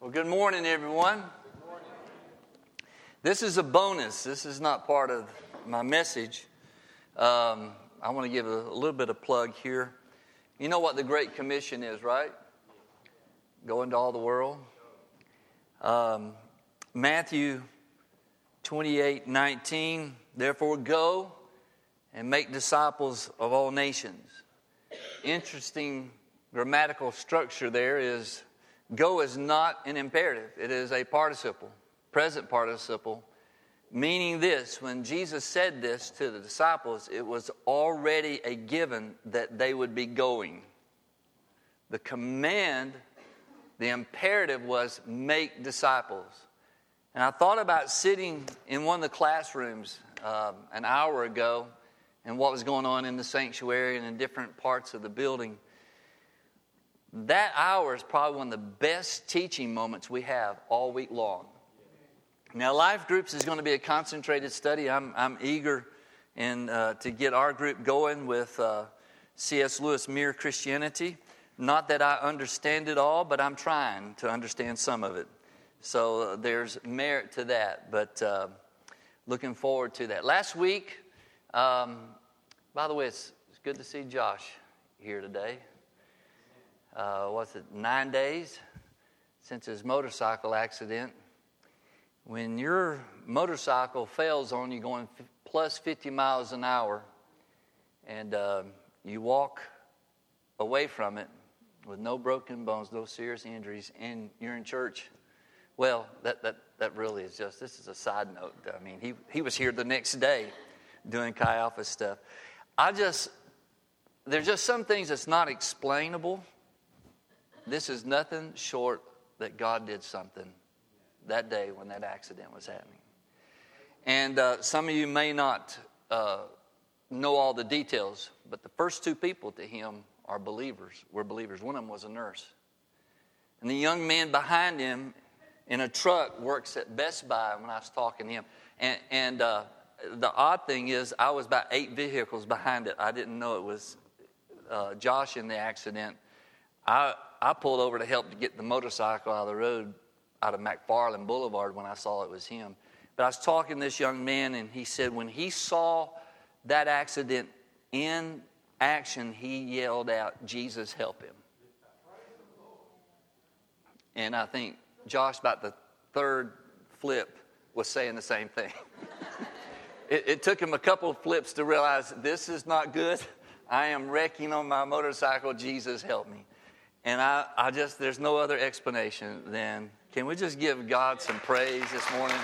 Well, good morning, everyone. This is a bonus. This is not part of my message. Um, I want to give a, a little bit of plug here. You know what the Great Commission is, right? Go into all the world. Um, Matthew 28 19. Therefore, go and make disciples of all nations. Interesting grammatical structure there is Go is not an imperative, it is a participle, present participle, meaning this when Jesus said this to the disciples, it was already a given that they would be going. The command, the imperative was make disciples. And I thought about sitting in one of the classrooms um, an hour ago and what was going on in the sanctuary and in different parts of the building that hour is probably one of the best teaching moments we have all week long. Now, life groups is going to be a concentrated study. I'm, I'm eager uh, to get our group going with uh, C.S. Lewis' Mere Christianity. Not that I understand it all, but I'm trying to understand some of it. So uh, there's merit to that, but uh, looking forward to that. Last week, um, by the way, it's, it's good to see Josh here today uh, what's it, nine days since his motorcycle accident. When your motorcycle fails on you going f- plus 50 miles an hour and uh, you walk away from it with no broken bones, no serious injuries, and you're in church, well, that, that, that really is just, this is a side note. I mean, he, he was here the next day doing Chi Alpha stuff. I just, there's just some things that's not explainable this is nothing short that God did something that day when that accident was happening. And uh, some of you may not uh, know all the details, but the first two people to him are believers, were believers. One of them was a nurse. And the young man behind him in a truck works at Best Buy when I was talking to him. And, and uh, the odd thing is, I was about eight vehicles behind it. I didn't know it was uh, Josh in the accident. I, I pulled over to help to get the motorcycle out of the road out of McFarland Boulevard when I saw it was him. But I was talking to this young man, and he said when he saw that accident in action, he yelled out, Jesus, help him. And I think Josh, about the third flip, was saying the same thing. it, it took him a couple of flips to realize this is not good. I am wrecking on my motorcycle. Jesus, help me. And I, I just, there's no other explanation than can we just give God some praise this morning?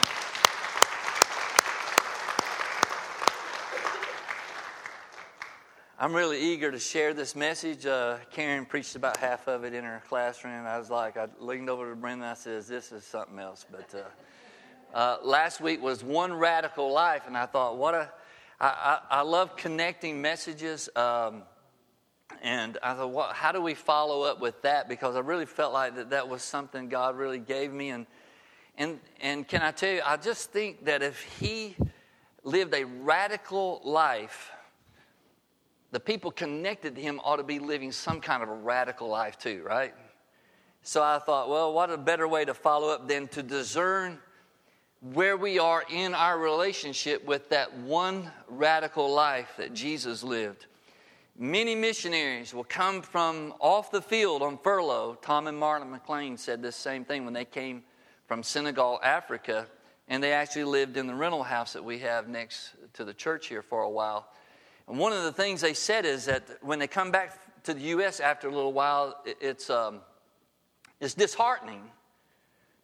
I'm really eager to share this message. Uh, Karen preached about half of it in her classroom. I was like, I leaned over to Brenda I said, This is something else. But uh, uh, last week was One Radical Life, and I thought, what a. I, I, I love connecting messages. Um, and I thought, well, how do we follow up with that? Because I really felt like that, that was something God really gave me. And, and, and can I tell you, I just think that if He lived a radical life, the people connected to Him ought to be living some kind of a radical life too, right? So I thought, well, what a better way to follow up than to discern where we are in our relationship with that one radical life that Jesus lived. Many missionaries will come from off the field on furlough. Tom and Martin McLean said this same thing when they came from Senegal, Africa, and they actually lived in the rental house that we have next to the church here for a while. And one of the things they said is that when they come back to the U.S. after a little while, it's, um, it's disheartening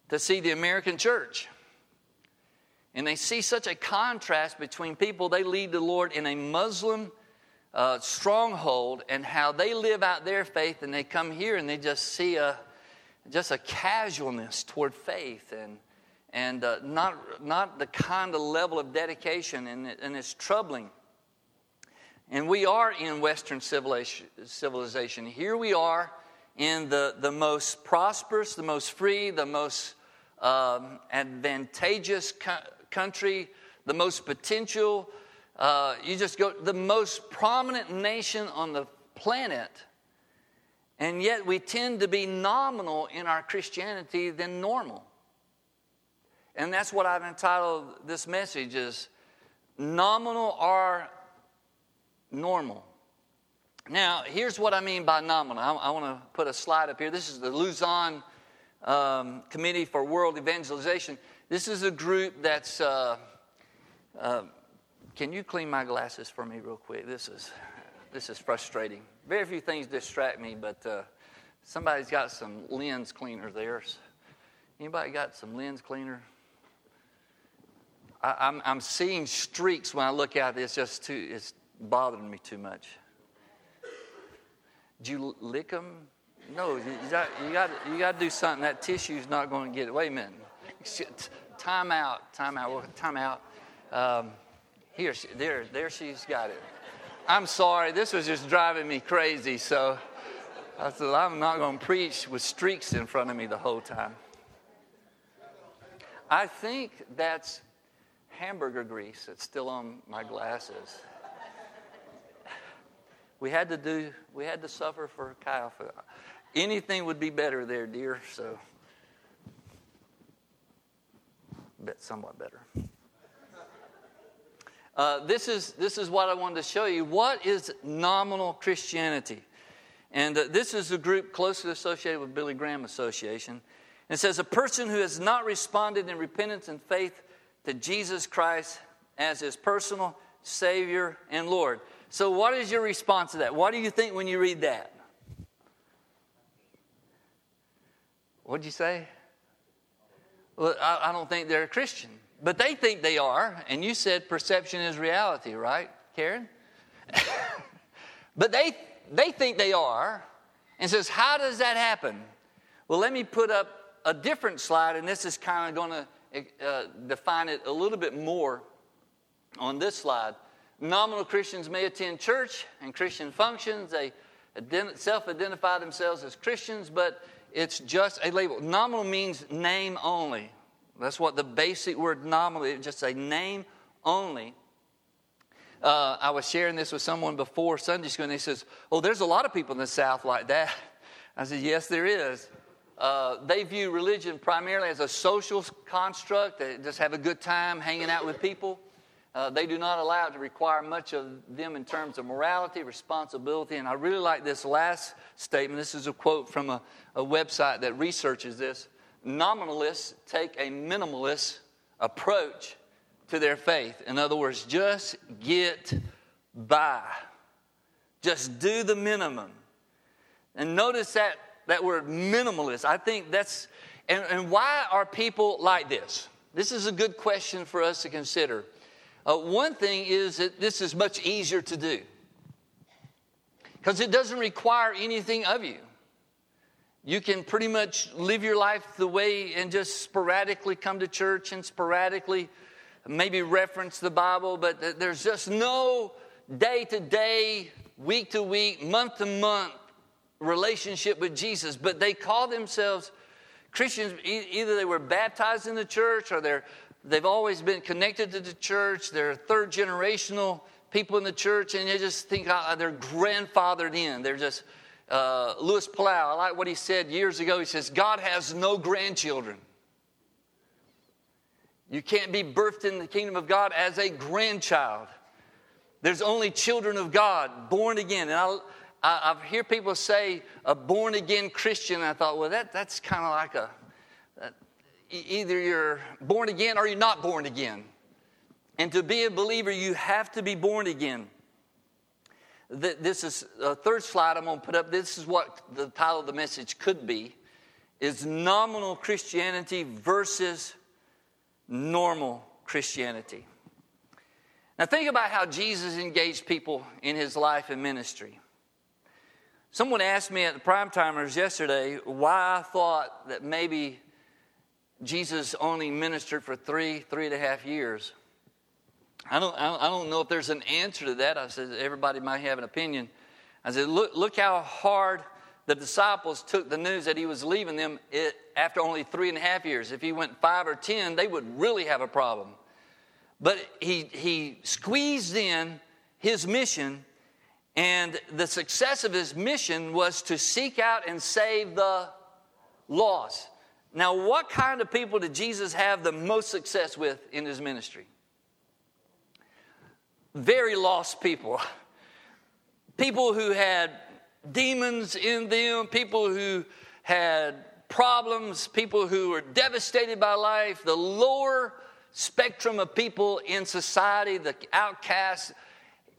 to see the American church. And they see such a contrast between people they lead the Lord in a Muslim uh, stronghold and how they live out their faith and they come here and they just see a just a casualness toward faith and and uh, not not the kind of level of dedication and, and it's troubling. And we are in western civilization, here we are in the, the most prosperous the most free the most um, advantageous co- country the most potential uh, you just go the most prominent nation on the planet, And yet we tend to be nominal in our Christianity than normal. And that's what I've entitled this message is nominal or normal. Now, here's what I mean by nominal. I, I want to put a slide up here. This is the Lausanne um, Committee for World Evangelization. This is a group that's. Uh, uh, can you clean my glasses for me real quick? This is this is frustrating. Very few things distract me, but uh, somebody's got some lens cleaner there. Anybody got some lens cleaner? I, am I'm, I'm seeing streaks when I look at it. It's just too, it's bothering me too much. Did you lick them? No, you, got, you, got, you got to do something. That tissue's not going to get it. Wait a minute. Time out, time out, time out. Um, here, there, there she's got it. I'm sorry, this was just driving me crazy. So I said, I'm not going to preach with streaks in front of me the whole time. I think that's hamburger grease that's still on my glasses. We had to do, we had to suffer for Kyle. Anything would be better there, dear. So, bet somewhat better. Uh, this, is, this is what I wanted to show you. What is nominal Christianity? And uh, this is a group closely associated with Billy Graham Association. And it says, A person who has not responded in repentance and faith to Jesus Christ as his personal Savior and Lord. So, what is your response to that? What do you think when you read that? What'd you say? Well, I, I don't think they're a Christian. But they think they are, and you said perception is reality, right, Karen? but they, they think they are, and says, How does that happen? Well, let me put up a different slide, and this is kind of going to uh, define it a little bit more on this slide. Nominal Christians may attend church and Christian functions. They self identify themselves as Christians, but it's just a label. Nominal means name only. That's what the basic word nominal is, just a name only. Uh, I was sharing this with someone before Sunday school, and he says, Oh, there's a lot of people in the South like that. I said, Yes, there is. Uh, they view religion primarily as a social construct. They just have a good time hanging out with people. Uh, they do not allow it to require much of them in terms of morality, responsibility. And I really like this last statement. This is a quote from a, a website that researches this nominalists take a minimalist approach to their faith. In other words, just get by, just do the minimum. And notice that, that word minimalist. I think that's, and, and why are people like this? This is a good question for us to consider. Uh, one thing is that this is much easier to do because it doesn't require anything of you. You can pretty much live your life the way and just sporadically come to church and sporadically maybe reference the Bible, but there's just no day to day, week to week, month to month relationship with Jesus. But they call themselves Christians. Either they were baptized in the church or they're, they've always been connected to the church. They're third generational people in the church, and they just think uh, they're grandfathered in. They're just uh, Luis Palau, I like what he said years ago. He says, God has no grandchildren. You can't be birthed in the kingdom of God as a grandchild. There's only children of God, born again. And I, I, I hear people say a born again Christian. I thought, well, that, that's kind of like a, either you're born again or you're not born again. And to be a believer, you have to be born again this is a third slide I'm going to put up. This is what the title of the message could be is nominal Christianity versus normal Christianity. Now think about how Jesus engaged people in his life and ministry. Someone asked me at the prime timers yesterday why I thought that maybe Jesus only ministered for three, three and a half years. I don't, I don't know if there's an answer to that. I said, everybody might have an opinion. I said, look, look how hard the disciples took the news that he was leaving them it, after only three and a half years. If he went five or ten, they would really have a problem. But he, he squeezed in his mission And the success of his mission was to seek out and save the lost. Now, what kind of people did Jesus have the most success with in his ministry? Very lost people. People who had demons in them, people who had problems, people who were devastated by life, the lower spectrum of people in society, the outcasts.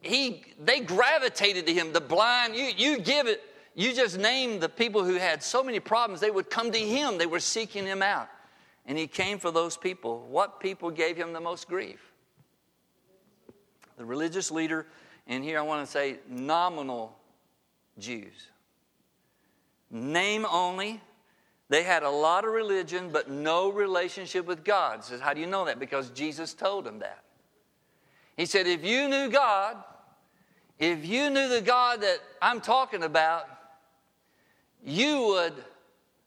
He, they gravitated to him. The blind, you, you give it, you just name the people who had so many problems, they would come to him. They were seeking him out. And he came for those people. What people gave him the most grief? The religious leader, and here I want to say nominal Jews. Name only. They had a lot of religion, but no relationship with God. Says, how do you know that? Because Jesus told them that. He said, if you knew God, if you knew the God that I'm talking about, you would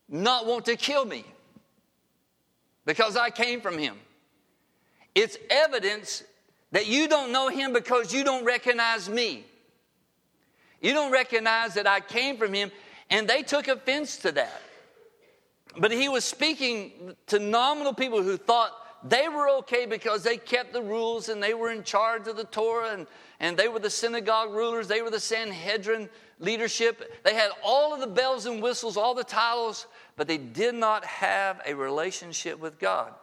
not want to kill me because I came from him. It's evidence that you don't know him because you don't recognize me. You don't recognize that I came from him, and they took offense to that. But he was speaking to nominal people who thought they were okay because they kept the rules and they were in charge of the Torah and, and they were the synagogue rulers, they were the Sanhedrin leadership. They had all of the bells and whistles, all the titles, but they did not have a relationship with God.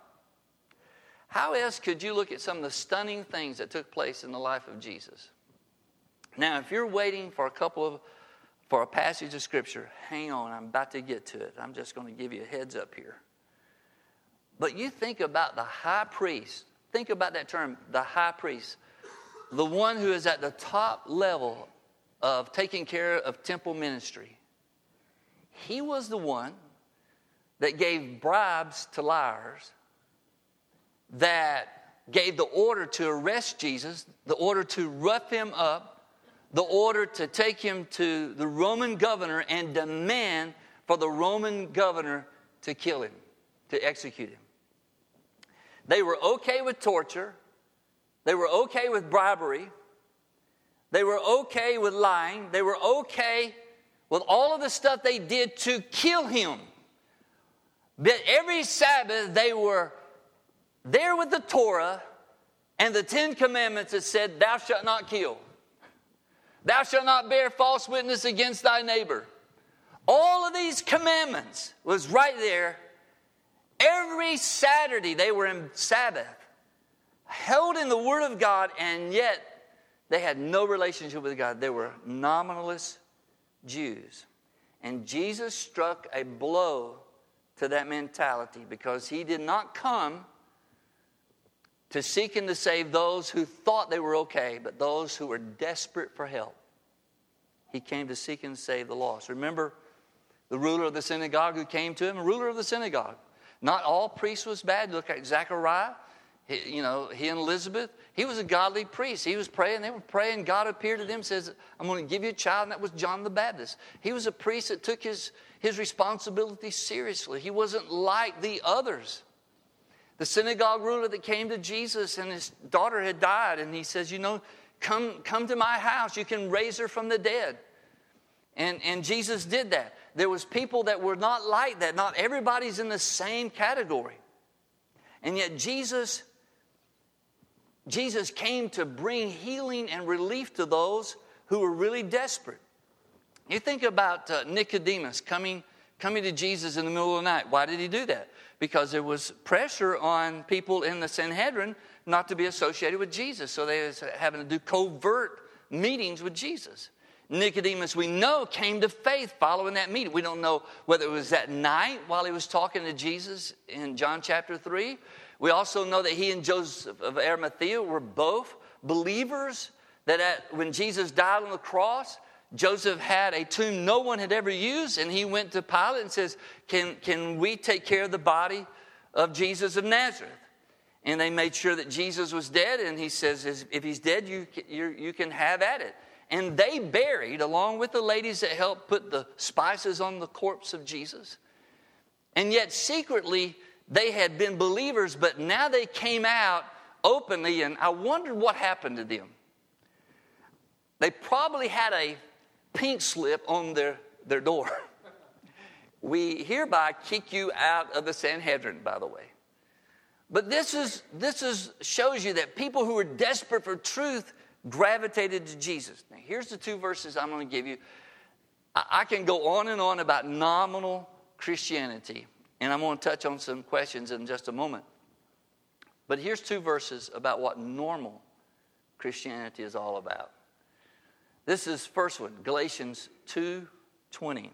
How else could you look at some of the stunning things that took place in the life of Jesus? Now, if you're waiting for a couple of for a passage of scripture, hang on, I'm about to get to it. I'm just going to give you a heads up here. But you think about the high priest, think about that term, the high priest, the one who is at the top level of taking care of temple ministry. He was the one that gave bribes to liars, that gave the order to arrest Jesus, the order to rough him up, the order to take him to the Roman governor and demand for the Roman governor to kill him, to execute him. They were okay with torture, they were okay with bribery, they were okay with lying. They were okay with all of the stuff they did to kill him. But every Sabbath, they were there with the Torah and the Ten Commandments it said, Thou shalt not kill. Thou shalt not bear false witness against thy neighbor. All of these commandments was right there. Every Saturday they were in Sabbath, held in the Word of God, and yet they had no relationship with God. They were nominalist Jews. And Jesus struck a blow to that mentality because he did not come to seek and to save those who thought they were okay, but those who were desperate for help. He came to seek and save the lost. Remember the ruler of the synagogue who came to him, ruler of the synagogue. Not all priests was bad. Look at Zechariah. He, you know, he and Elizabeth, he was a godly priest. He was praying, they were praying. God appeared to them, says, I'm going to give you a child, and that was John the Baptist. He was a priest that took his, his responsibility seriously. He wasn't like the others. The synagogue ruler that came to Jesus and his daughter had died, and he says, You know, come, come to my house. You can raise her from the dead. And, and Jesus did that. There was people that were not like that. Not everybody's in the same category. And yet Jesus Jesus came to bring healing and relief to those who were really desperate. You think about uh, Nicodemus coming, coming to Jesus in the middle of the night. Why did he do that? Because there was pressure on people in the Sanhedrin not to be associated with Jesus. So they was having to do covert meetings with Jesus. Nicodemus, we know, came to faith following that meeting. We don't know whether it was that night while he was talking to Jesus in John chapter 3 we also know that he and Joseph of Arimathea were both believers, that at, when Jesus died on the cross, Joseph had a tomb no one had ever used, and he went to Pilate and says, Can, can we take care of the body of Jesus of Nazareth? And they made sure that Jesus was dead, and he says, If he's dead, you, you, you can have at it. And they buried, along with the ladies that helped put the spices on the corpse of Jesus. And yet, secretly, they had been believers, but now they came out openly, and I wondered what happened to them. they probably had a pink slip on their, their door. we hereby kick you out of the Sanhedrin, by the way. But this is this is shows you that people who are desperate for truth gravitated to Jesus. Now, here's the two verses I'm going to give you. I, I can go on and on about nominal Christianity, and I'm going to touch on some questions in just a moment. But here's two verses about what normal Christianity is all about. This is first one, Galatians 2:20.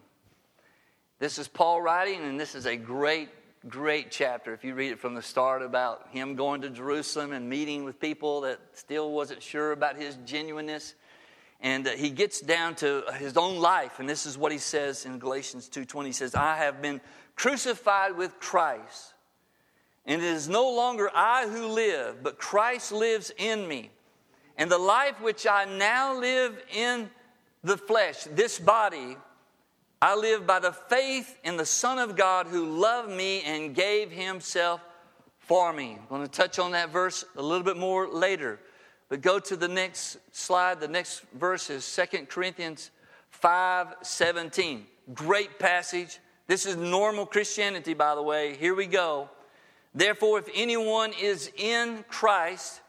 This is Paul writing, and this is a great great chapter if you read it from the start about him going to Jerusalem and meeting with people that still wasn't sure about his genuineness. And uh, he gets down to his own life, and this is what he says in Galatians 2:20. He says, "I have been crucified with Christ, and it is no longer I who live, but Christ lives in me. And the life which I now live in the flesh, this body, I live by the faith in the Son of God who loved me and gave himself for me. I'm going to touch on that verse a little bit more later. But go to the next slide. The next verse is 2 Corinthians 5 17. Great passage. This is normal Christianity, by the way. Here we go. Therefore, if anyone is in Christ,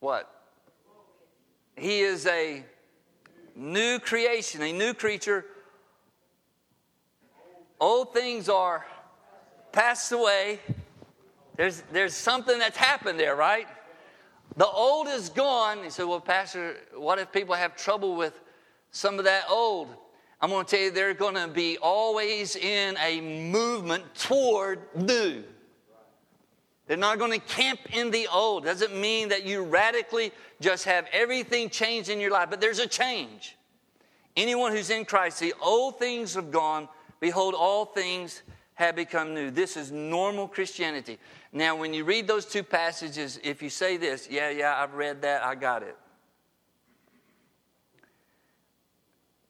what? He is a new creation, a new creature. Old things are passed away. There's, there's something that's happened there, right? The old is gone. He said, Well, Pastor, what if people have trouble with some of that old? I'm going to tell you, they're going to be always in a movement toward new. They're not going to camp in the old. Doesn't mean that you radically just have everything changed in your life, but there's a change. Anyone who's in Christ, the old things have gone. Behold, all things have become new. This is normal Christianity. Now, when you read those two passages, if you say this, yeah, yeah, I've read that, I got it.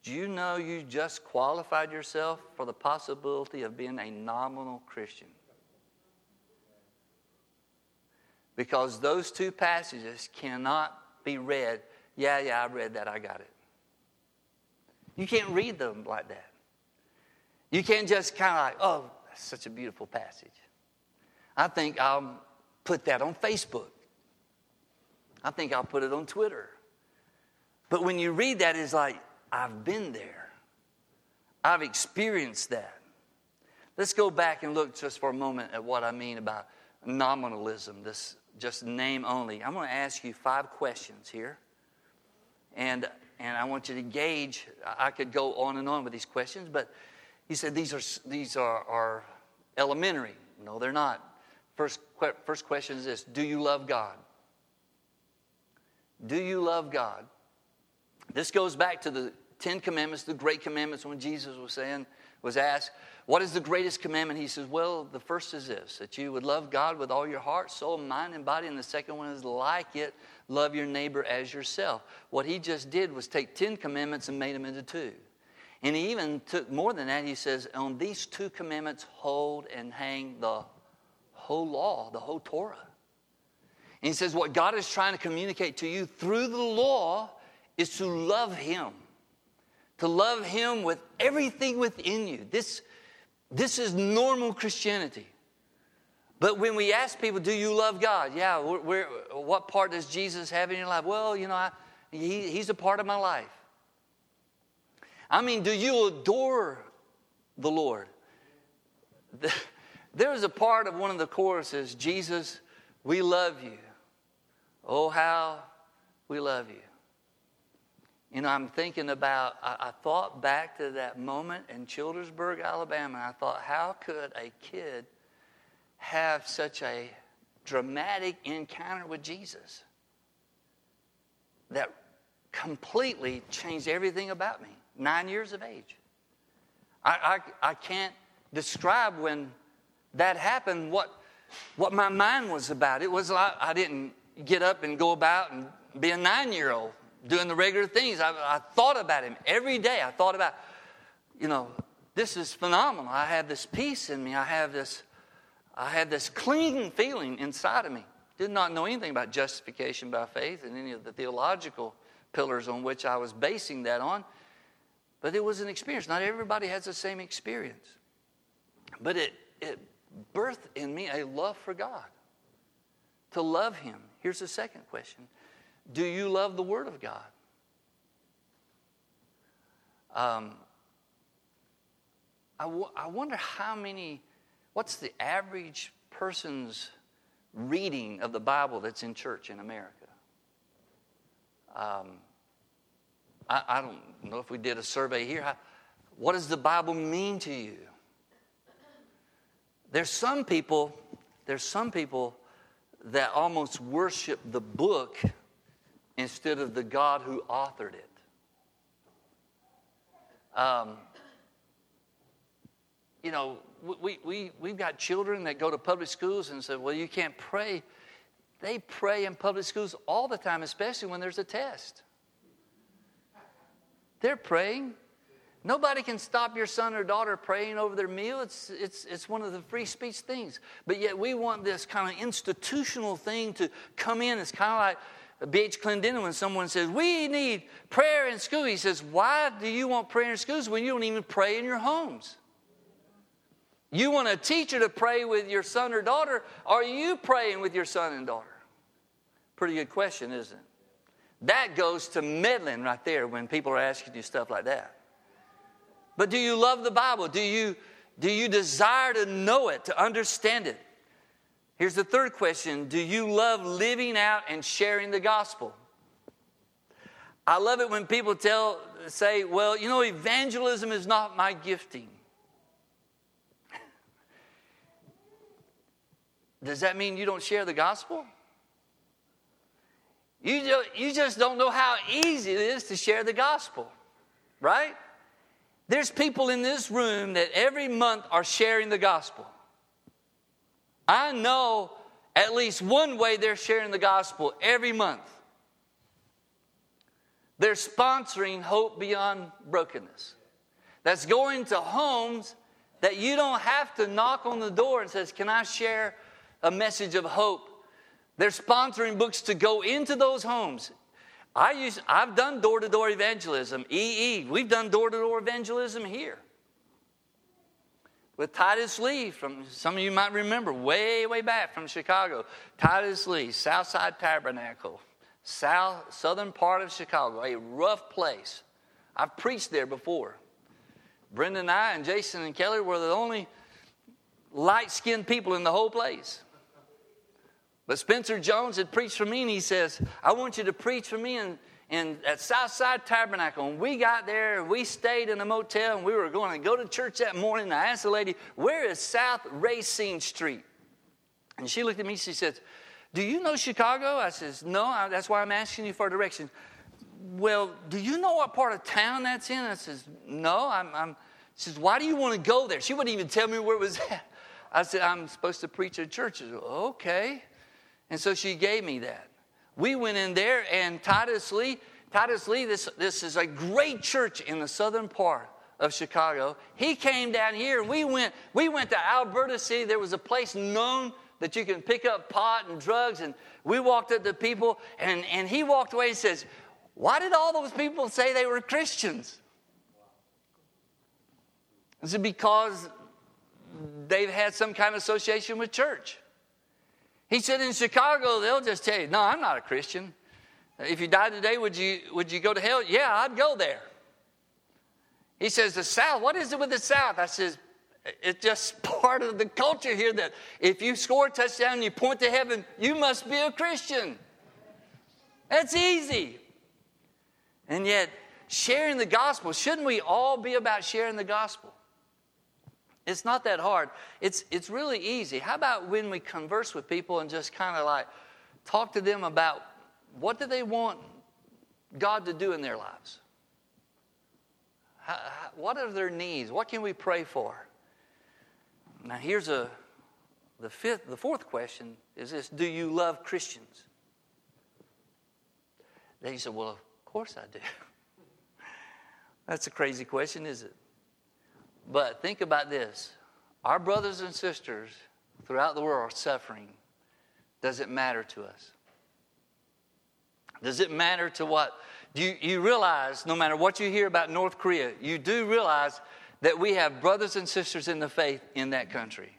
Do you know you just qualified yourself for the possibility of being a nominal Christian? Because those two passages cannot be read. Yeah, yeah, I read that, I got it. You can't read them like that. You can't just kind of like, oh, that's such a beautiful passage. I think I'll put that on Facebook. I think I'll put it on Twitter. But when you read that, it's like, I've been there. I've experienced that. Let's go back and look just for a moment at what I mean about nominalism, this just name only. I'm going to ask you five questions here. And, and I want you to gauge. I could go on and on with these questions, but he said these are, these are, are elementary. No, they're not. First, first question is this Do you love God? Do you love God? This goes back to the Ten Commandments, the great commandments, when Jesus was saying, was asked, what is the greatest commandment? He says, Well, the first is this that you would love God with all your heart, soul, mind, and body. And the second one is like it, love your neighbor as yourself. What he just did was take 10 commandments and made them into two. And he even took more than that. He says, On these two commandments, hold and hang the whole law, the whole Torah. And he says, What God is trying to communicate to you through the law is to love him, to love him with everything within you. This this is normal Christianity. But when we ask people, do you love God? Yeah, we're, we're, what part does Jesus have in your life? Well, you know, I, he, he's a part of my life. I mean, do you adore the Lord? There's a part of one of the choruses Jesus, we love you. Oh, how we love you. You know, I'm thinking about, I, I, thought back to that moment in Childersburg, Alabama. I thought, how could a kid have such a dramatic encounter with Jesus that completely changed everything about me? Nine years of age. I, I, I can't describe when that happened what, what my mind was about. It was like I didn't get up and go about and be a nine year old doing the regular things. I, I thought about him every day. I thought about, you know, this is phenomenal. I have this peace in me. I have this, I have this clean feeling inside of me. Did not know anything about justification by faith and any of the theological pillars on which I was basing that on. But it was an experience. Not everybody has the same experience. But it, it birthed in me a love for God, to love Him. Here's the second question Do you love the Word of God? Um, I, w- I wonder how many, what's the average person's reading of the Bible that's in church in America? Um, I, I, don't know if we did a survey here. How, what does the Bible mean to you? There's some people, there's some people that almost worship the book instead of the God who authored it. Um, you know, we, we, we've got children that go to public schools and say, well, you can't pray. They pray in public schools all the time, especially when there's a test. They're praying. Nobody can stop your son or daughter praying over their meal. It's, it's, it's one of the free speech things. But yet we want this kind of institutional thing to come in. It's kind of like B.H. Clendennen when someone says, We need prayer in school. He says, Why do you want prayer in schools when you don't even pray in your homes? You want a teacher to pray with your son or daughter? Are you praying with your son and daughter? Pretty good question, isn't it? That goes to meddling right there when people are asking you stuff like that. But do you love the Bible? Do you, do you desire to know it, to understand it? Here's the third question Do you love living out and sharing the gospel? I love it when people tell, say, well, you know, evangelism is not my gifting. Does that mean you don't share the gospel? You, you just don't know how easy it is to share the gospel, right? There's people in this room that every month are sharing the gospel. I know at least one way they're sharing the gospel every month. They're sponsoring Hope Beyond Brokenness. That's going to homes that you don't have to knock on the door and says, "Can I share a message of hope?" They're sponsoring books to go into those homes I use, I've done door to door evangelism. EE, we've done door to door evangelism here. With Titus Lee, from some of you might remember, way, way back from Chicago. Titus Lee, Southside Tabernacle, south, southern part of Chicago, a rough place. I've preached there before. Brenda and I and Jason and Kelly were the only light skinned people in the whole place. But Spencer Jones had preached for me, and he says, I want you to preach for me in, in, at Southside Tabernacle. And we got there, and we stayed in a motel, and we were going to go to church that morning. And I asked the lady, Where is South Racine Street? And she looked at me, she says, Do you know Chicago? I says, No, I, that's why I'm asking you for directions. Well, do you know what part of town that's in? I says, No, I'm, I'm she says, Why do you want to go there? She wouldn't even tell me where it was at. I said, I'm supposed to preach at church. Said, okay. And so she gave me that. We went in there, and Titus Lee, Titus Lee, this, this is a great church in the southern part of Chicago. He came down here, and we went, we went to Alberta City. There was a place known that you can pick up pot and drugs, and we walked up to people, and, and he walked away and says, Why did all those people say they were Christians? Is it because they've had some kind of association with church? He said, in Chicago, they'll just tell you, no, I'm not a Christian. If you died today, would you, would you go to hell? Yeah, I'd go there. He says, the South, what is it with the South? I says, it's just part of the culture here that if you score a touchdown and you point to heaven, you must be a Christian. That's easy. And yet, sharing the gospel, shouldn't we all be about sharing the gospel? It's not that hard. It's, it's really easy. How about when we converse with people and just kind of like talk to them about what do they want God to do in their lives? How, how, what are their needs? What can we pray for? Now, here's a the fifth, the fourth question is this: Do you love Christians? They said, "Well, of course I do." That's a crazy question, is it? But think about this our brothers and sisters throughout the world are suffering Does it matter to us? Does it matter to what? Do you, you realize, no matter what you hear about North Korea, you do realize that we have brothers and sisters in the faith in that country.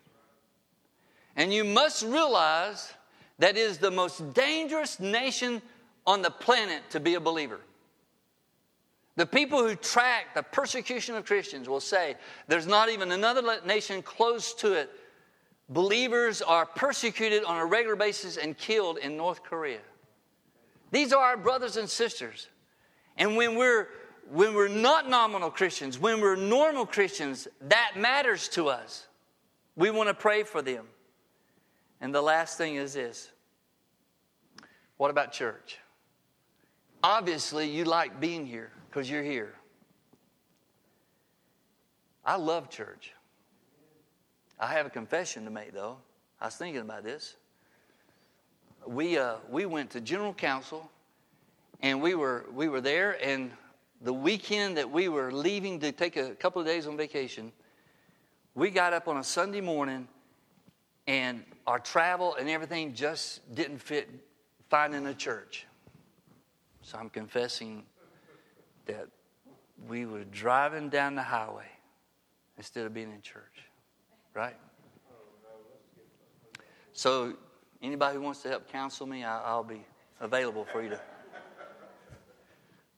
And you must realize that is the most dangerous nation on the planet to be a believer. The people who track the persecution of Christians will say there's not even another nation close to it. Believers are persecuted on a regular basis and killed in North Korea. These are our brothers and sisters. And when we're when we're not nominal Christians, when we're normal Christians, that matters to us. We want to pray for them. And the last thing is this what about church? Obviously, you like being here because you're here. I love church. I have a confession to make, though. I was thinking about this. We, uh, we went to General Council, and we were, we were there, and the weekend that we were leaving to take a couple of days on vacation, we got up on a Sunday morning, and our travel and everything just didn't fit finding a church. So I'm confessing that we were driving down the highway instead of being in church, right? So, anybody who wants to help counsel me, I'll be available for you to.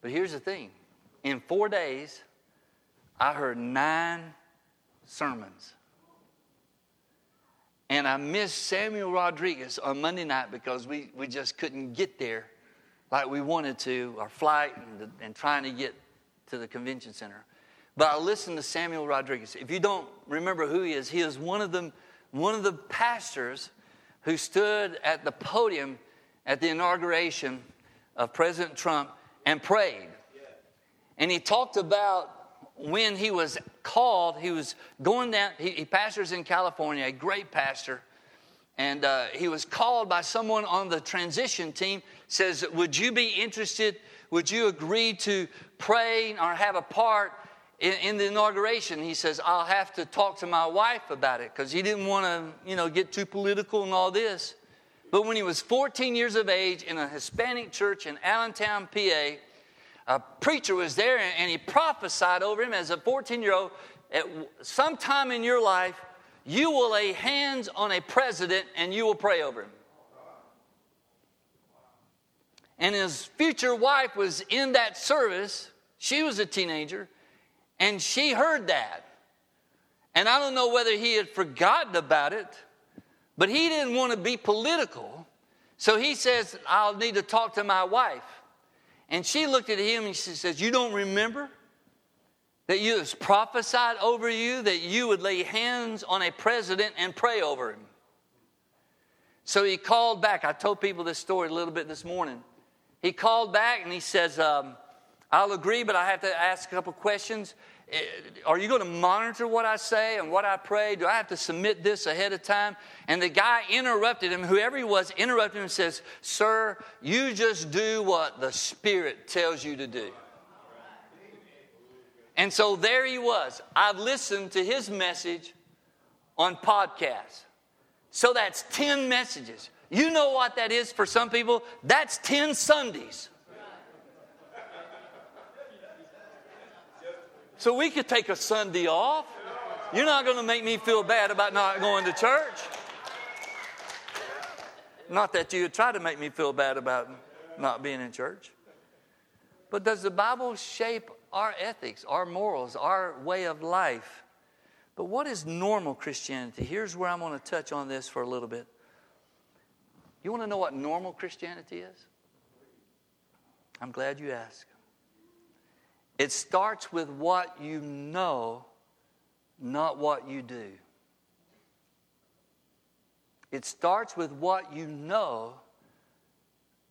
But here's the thing in four days, I heard nine sermons. And I missed Samuel Rodriguez on Monday night because we, we just couldn't get there like we wanted to, our flight and, and trying to get to the convention center. But I listened to Samuel Rodriguez. If you don't remember who he is, he is one of the, one of the pastors who stood at the podium at the inauguration of President Trump and prayed. And he talked about when he was called, he was going down, he, he pastors in California, a great pastor. And uh, he was called by someone on the transition team, says, Would you be interested? Would you agree to pray or have a part in, in the inauguration? He says, I'll have to talk to my wife about it because he didn't want to, you know, get too political and all this. But when he was 14 years of age in a Hispanic church in Allentown, PA, a preacher was there and he prophesied over him as a 14 year old at some time in your life you will lay hands on a president and you will pray over him. And his future wife was in that service. She was a teenager, and she heard that. And I don't know whether he had forgotten about it, but he didn't want to be political. So he says, I'll need to talk to my wife. And she looked at him and she says, You don't remember? that you was prophesied over you that you would lay hands on a president and pray over him. So he called back. I told people this story a little bit this morning. He called back and he says, um, I'll agree, but I have to ask a couple questions. Eh, are you going to monitor what I say and what I pray? Do I have to submit this ahead of time? And the guy interrupted him, whoever he was, interrupted him and says, Sir, you just do what the Spirit tells you to do. And so there he was. I've listened to his message on podcasts. So that's 10 messages. You know what that is for some people? That's 10 Sundays. So we could take a Sunday off. You're not going to make me feel bad about not going to church. Not that you try to make me feel bad about not being in church. But does the Bible shape our ethics, our morals, our way of life. But what is normal Christianity? Here's where I'm going to touch on this for a little bit. You want to know what normal Christianity is? I'm glad you asked. It starts with what you know, not what you do. It starts with what you know,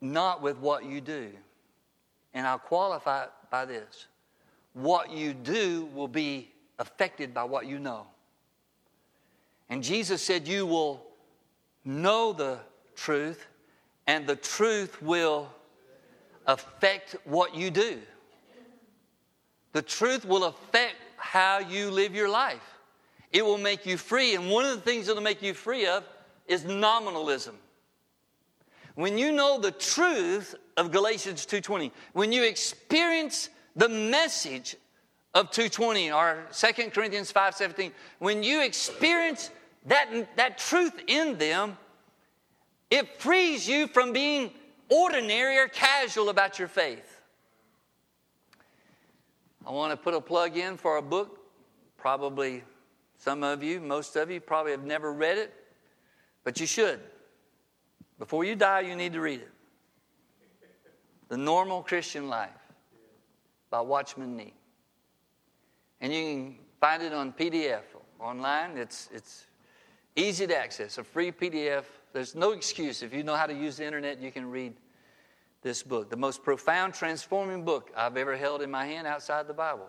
not with what you do. And I'll qualify by this what you do will be affected by what you know. And Jesus said, You will know the truth, and the truth will affect what you do. The truth will affect how you live your life. It will make you free. And one of the things that'll make you free of is nominalism. when you know the truth of Galatians 2:20, when you experience the message of 220 or 2 Corinthians 5:17, when you experience that, that truth in them, it frees you from being ordinary or casual about your faith. I want to put a plug in for a book. Probably some of you, most of you, probably have never read it, but you should. Before you die, you need to read it. The Normal Christian Life by Watchman Nee. And you can find it on PDF online. It's, it's easy to access, a free PDF. There's no excuse. If you know how to use the internet, you can read this book. The most profound, transforming book I've ever held in my hand outside the Bible.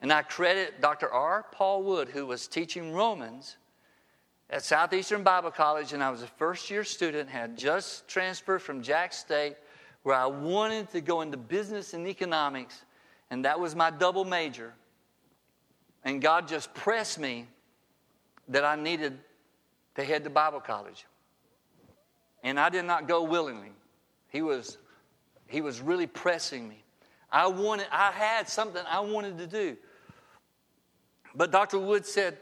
And I credit Dr. R. Paul Wood, who was teaching Romans at Southeastern Bible College, and I was a first year student, had just transferred from Jax State, where I wanted to go into business and economics, and that was my double major. And God just pressed me that I needed to head to Bible college. And I did not go willingly. He was, he was really pressing me. I wanted, I had something I wanted to do. But Dr. Wood said,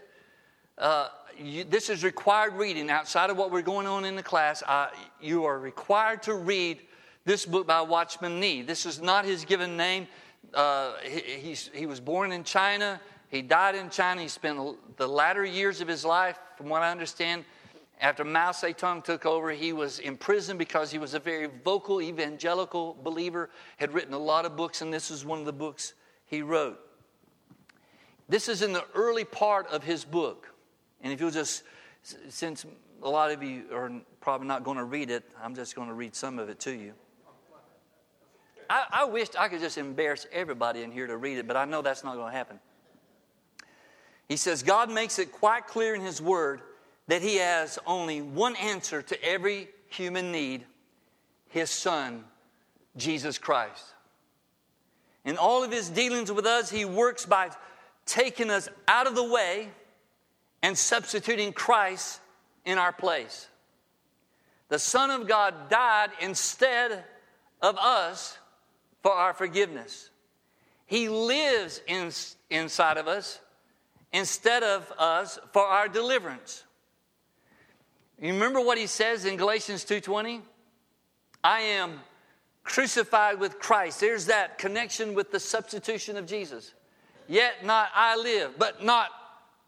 uh, you, this is required reading outside of what we're going on in the class. Uh, you are required to read this book by Watchman Nee. This is not his given name. Uh, he, he was born in China. He died in China. He spent the latter years of his life, from what I understand, after Mao Zedong took over, he was in prison because he was a very vocal evangelical believer, had written a lot of books, and this is one of the books he wrote. This is in the early part of his book. And if you'll just, since a lot of you are probably not going to read it, I'm just going to read some of it to you. I, I wished I could just embarrass everybody in here to read it, but I know that's not going to happen. He says, God makes it quite clear in His Word that He has only one answer to every human need His Son, Jesus Christ. In all of His dealings with us, He works by taking us out of the way and substituting Christ in our place. The Son of God died instead of us for our forgiveness. He lives in, inside of us instead of us for our deliverance. You remember what he says in Galatians 2:20? I am crucified with Christ. There's that connection with the substitution of Jesus. Yet not I live, but not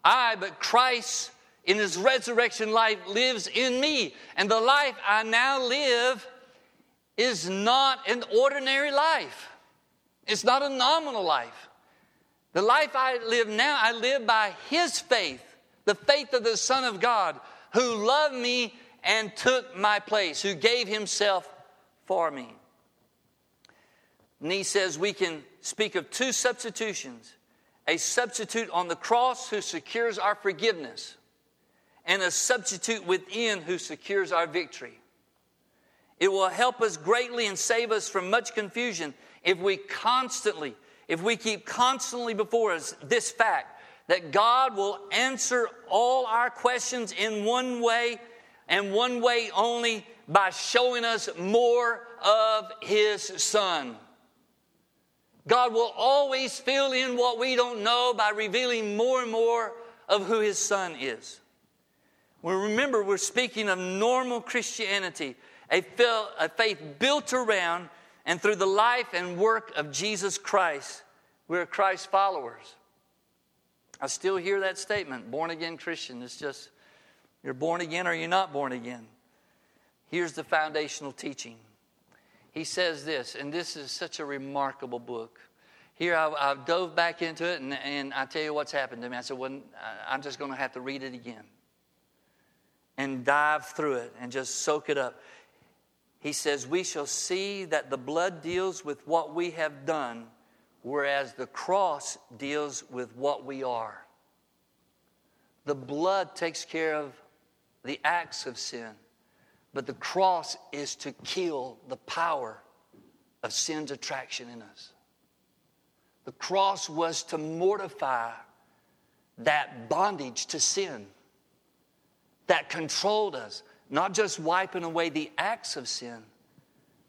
I, but Christ in his resurrection life lives in me. And the life I now live is not an ordinary life. It's not a nominal life. The life I live now, I live by his faith, the faith of the Son of God, who loved me and took my place, who gave himself for me. And he says we can speak of two substitutions a substitute on the cross who secures our forgiveness, and a substitute within who secures our victory. It will help us greatly and save us from much confusion if we constantly, if we keep constantly before us this fact that God will answer all our questions in one way and one way only by showing us more of His Son. God will always fill in what we don't know by revealing more and more of who His Son is. Well, remember, we're speaking of normal Christianity, a faith built around and through the life and work of Jesus Christ. We're Christ followers. I still hear that statement born again Christian. It's just, you're born again or you're not born again. Here's the foundational teaching he says this, and this is such a remarkable book. Here, I, I dove back into it, and, and I tell you what's happened to me. I said, well, I'm just going to have to read it again and dive through it and just soak it up. He says, We shall see that the blood deals with what we have done, whereas the cross deals with what we are. The blood takes care of the acts of sin. But the cross is to kill the power of sin's attraction in us. The cross was to mortify that bondage to sin that controlled us, not just wiping away the acts of sin,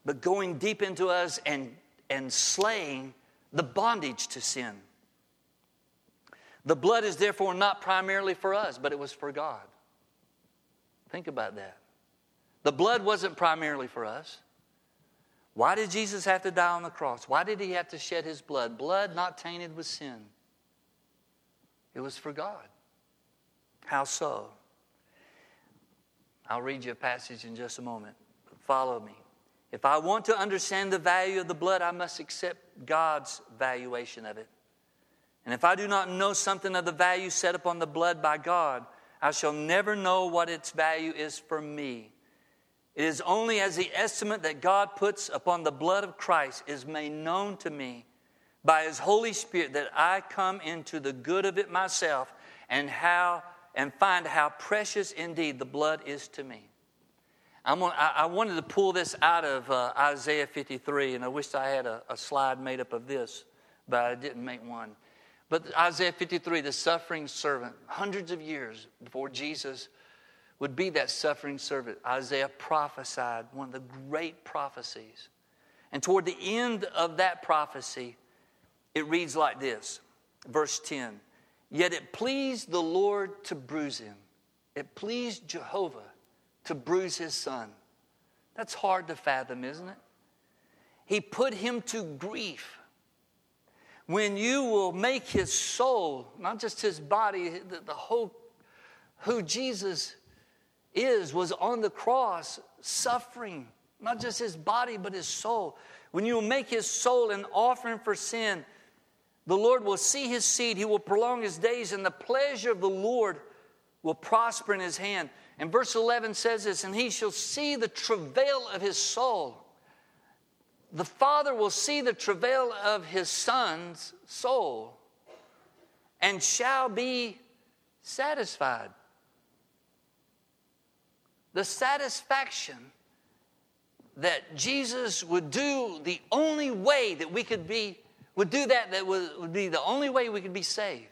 but going deep into us and, and slaying the bondage to sin. The blood is therefore not primarily for us, but it was for God. Think about that. The blood wasn't primarily for us. Why did Jesus have to die on the cross? Why did he have to shed his blood? Blood not tainted with sin. It was for God. How so? I'll read you a passage in just a moment. Follow me. If I want to understand the value of the blood, I must accept God's valuation of it. And if I do not know something of the value set upon the blood by God, I shall never know what its value is for me. It is only as the estimate that God puts upon the blood of Christ is made known to me by His Holy Spirit that I come into the good of it myself and how and find how precious indeed the blood is to me. I, I wanted to pull this out of uh, Isaiah 53, and I wish I had a, a slide made up of this, but I didn't make one. But Isaiah 53, the suffering servant, hundreds of years before Jesus would be that suffering servant, Isaiah prophesied one of the great prophecies. And toward the end of that prophecy, it reads like this verse 10 Yet it pleased the Lord to bruise him, it pleased Jehovah to bruise his son. That's hard to fathom, isn't it? He put him to grief when you will make his soul, not just his body, the, the whole, who Jesus is, was on the cross suffering, not just his body, but his soul. When you will make his soul an offering for sin, the Lord will see his seed, he will prolong his days, and the pleasure of the Lord will prosper in his hand. And verse 11 says this, and he shall see the travail of his soul the father will see the travail of his son's soul and shall be satisfied. The satisfaction that Jesus would do the only way that we could be, would do that, that would, be the only way we could be saved.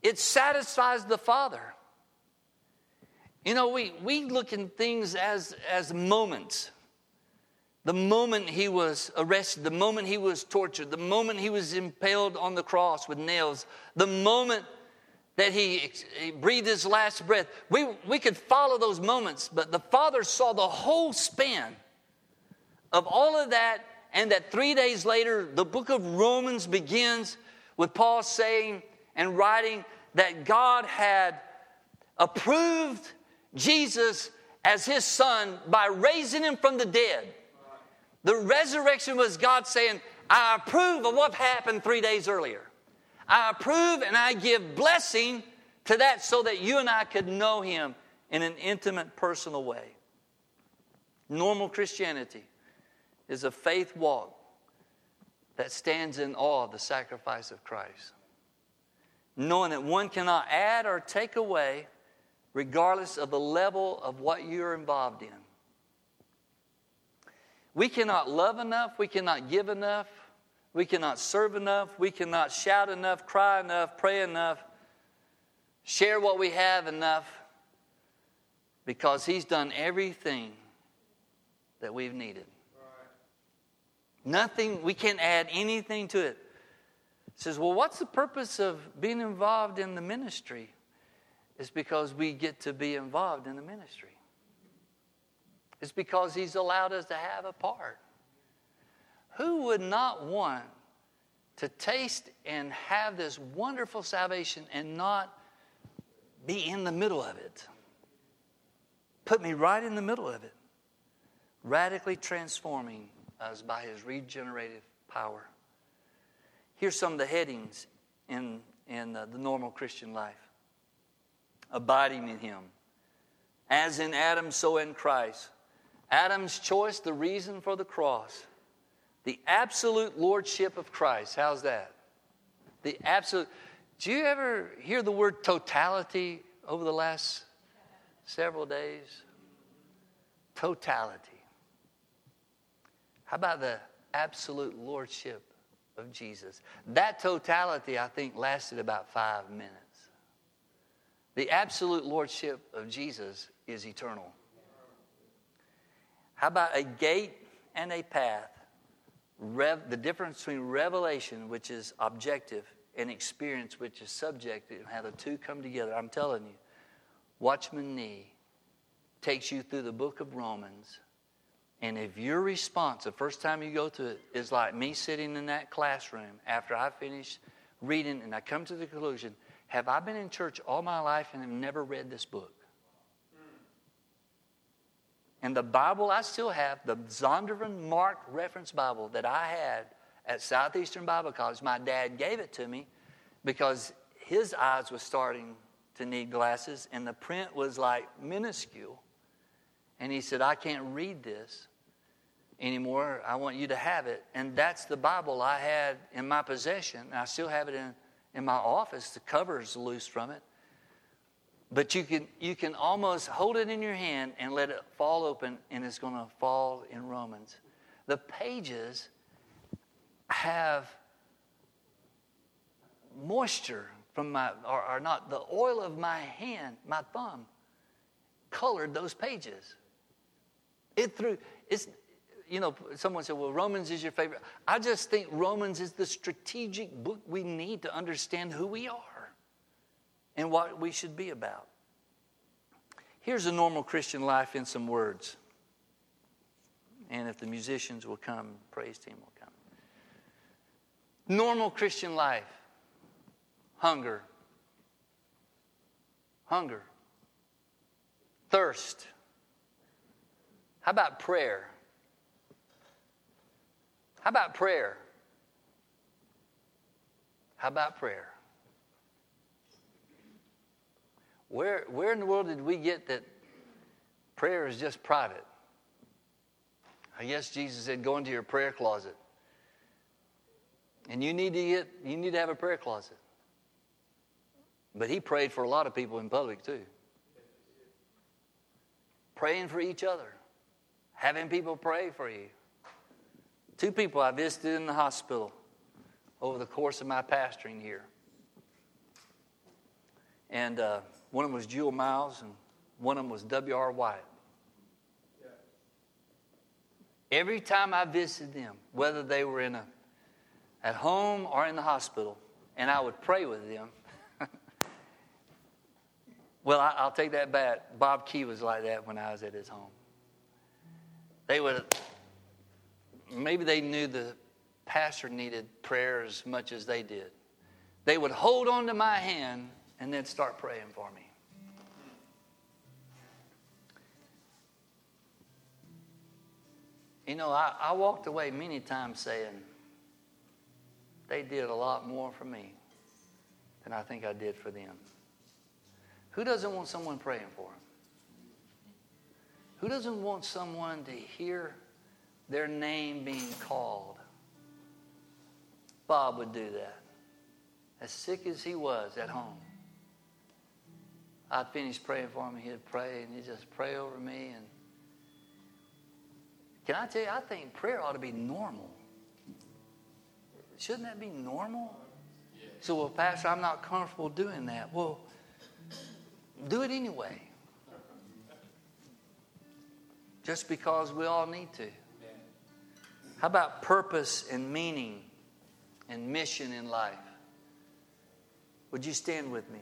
It satisfies the Father. You know, we, we look in things as, as moments. The moment he was arrested, the moment he was tortured, the moment he was impaled on the cross with nails, the moment that he, he, breathed his last breath, we, we could follow those moments, but the Father saw the whole span of all of that, and that three days later, the book of Romans begins with Paul saying and writing that God had approved Jesus as his son by raising him from the dead. The resurrection was God saying, I approve of what happened three days earlier. I approve and I give blessing to that so that you and I could know Him in an intimate, personal way. Normal Christianity is a faith walk that stands in awe of the sacrifice of Christ. Knowing that one cannot add or take away, regardless of the level of what you're involved in. We cannot love enough, we cannot give enough, we cannot serve enough, we cannot shout enough, cry enough, pray enough, share what we have enough, because He's done everything that we've needed. Nothing, we can't add anything to it. Says, well, what's the purpose of being involved in the ministry? It's because we get to be involved in the ministry. It's because He's allowed us to have a part. Who would not want to taste and have this wonderful salvation and not be in the middle of it? Put me right in the middle of it, radically transforming us by His regenerative power. Here's some of the headings in, in uh, the normal Christian life abiding in Him. As in Adam, so in Christ. Adam's choice, the reason for the cross. The absolute lordship of Christ. How's that? The absolute. Do you ever hear the word totality over the last several days? Totality. How about the absolute lordship of Jesus? That totality, I think, lasted about five minutes. The absolute lordship of Jesus is eternal. How about a gate and a path? Rev, the difference between revelation, which is objective, and experience, which is subjective, and how the two come together. I'm telling you, Watchman Nee takes you through the book of Romans. And if your response, the first time you go to it, is like me sitting in that classroom after I finish reading and I come to the conclusion, have I been in church all my life and have never read this book? And the Bible I still have, the Zondervan Mark Reference Bible that I had at Southeastern Bible College, my dad gave it to me because his eyes were starting to need glasses and the print was like minuscule. And he said, I can't read this anymore. I want you to have it. And that's the Bible I had in my possession. I still have it in, in my office. The cover's loose from it. But you can, you can almost hold it in your hand and let it fall open, and it's going to fall in Romans. The pages have moisture from my, or, or not, the oil of my hand, my thumb, colored those pages. It through, it's, you know, someone said, well, Romans is your favorite. I just think Romans is the strategic book we need to understand who we are and what we should be about. Here's a normal Christian life in some words. And if the musicians will come, praise team will come. Normal Christian life hunger, hunger, thirst. How about prayer? How about prayer? How about prayer? Where, where in the world did we get that prayer is just private? I guess Jesus said, go into your prayer closet. And you need to get, you need to have a prayer closet. But he prayed for a lot of people in public too. Praying for each other, having people pray for you. Two people I visited in the hospital over the course of my pastoring here. And uh, one of them was Jewel Miles, and one of them was W.R. Wyatt. Every time I visited them, whether they were in a, at home or in the hospital, and I would pray with them. well, I, will take that back. Bob Key was like that when I was at his home. They would, maybe they knew the pastor needed prayer as much as they did. They would hold on to my hand and then start praying for me. You know, I, I walked away many times saying, they did a lot more for me than I think I did for them. Who doesn't want someone praying for them? Who doesn't want someone to hear their name being called? Bob would do that. As sick as he was at home, I'd finish praying for him, and he'd pray, and he'd just pray over me, and can I tell you, I think prayer ought to be normal. Shouldn't that be normal? So, well, Pastor, I'm not comfortable doing that. Well, do it anyway. Just because we all need to. How about purpose and meaning and mission in life? Would you stand with me?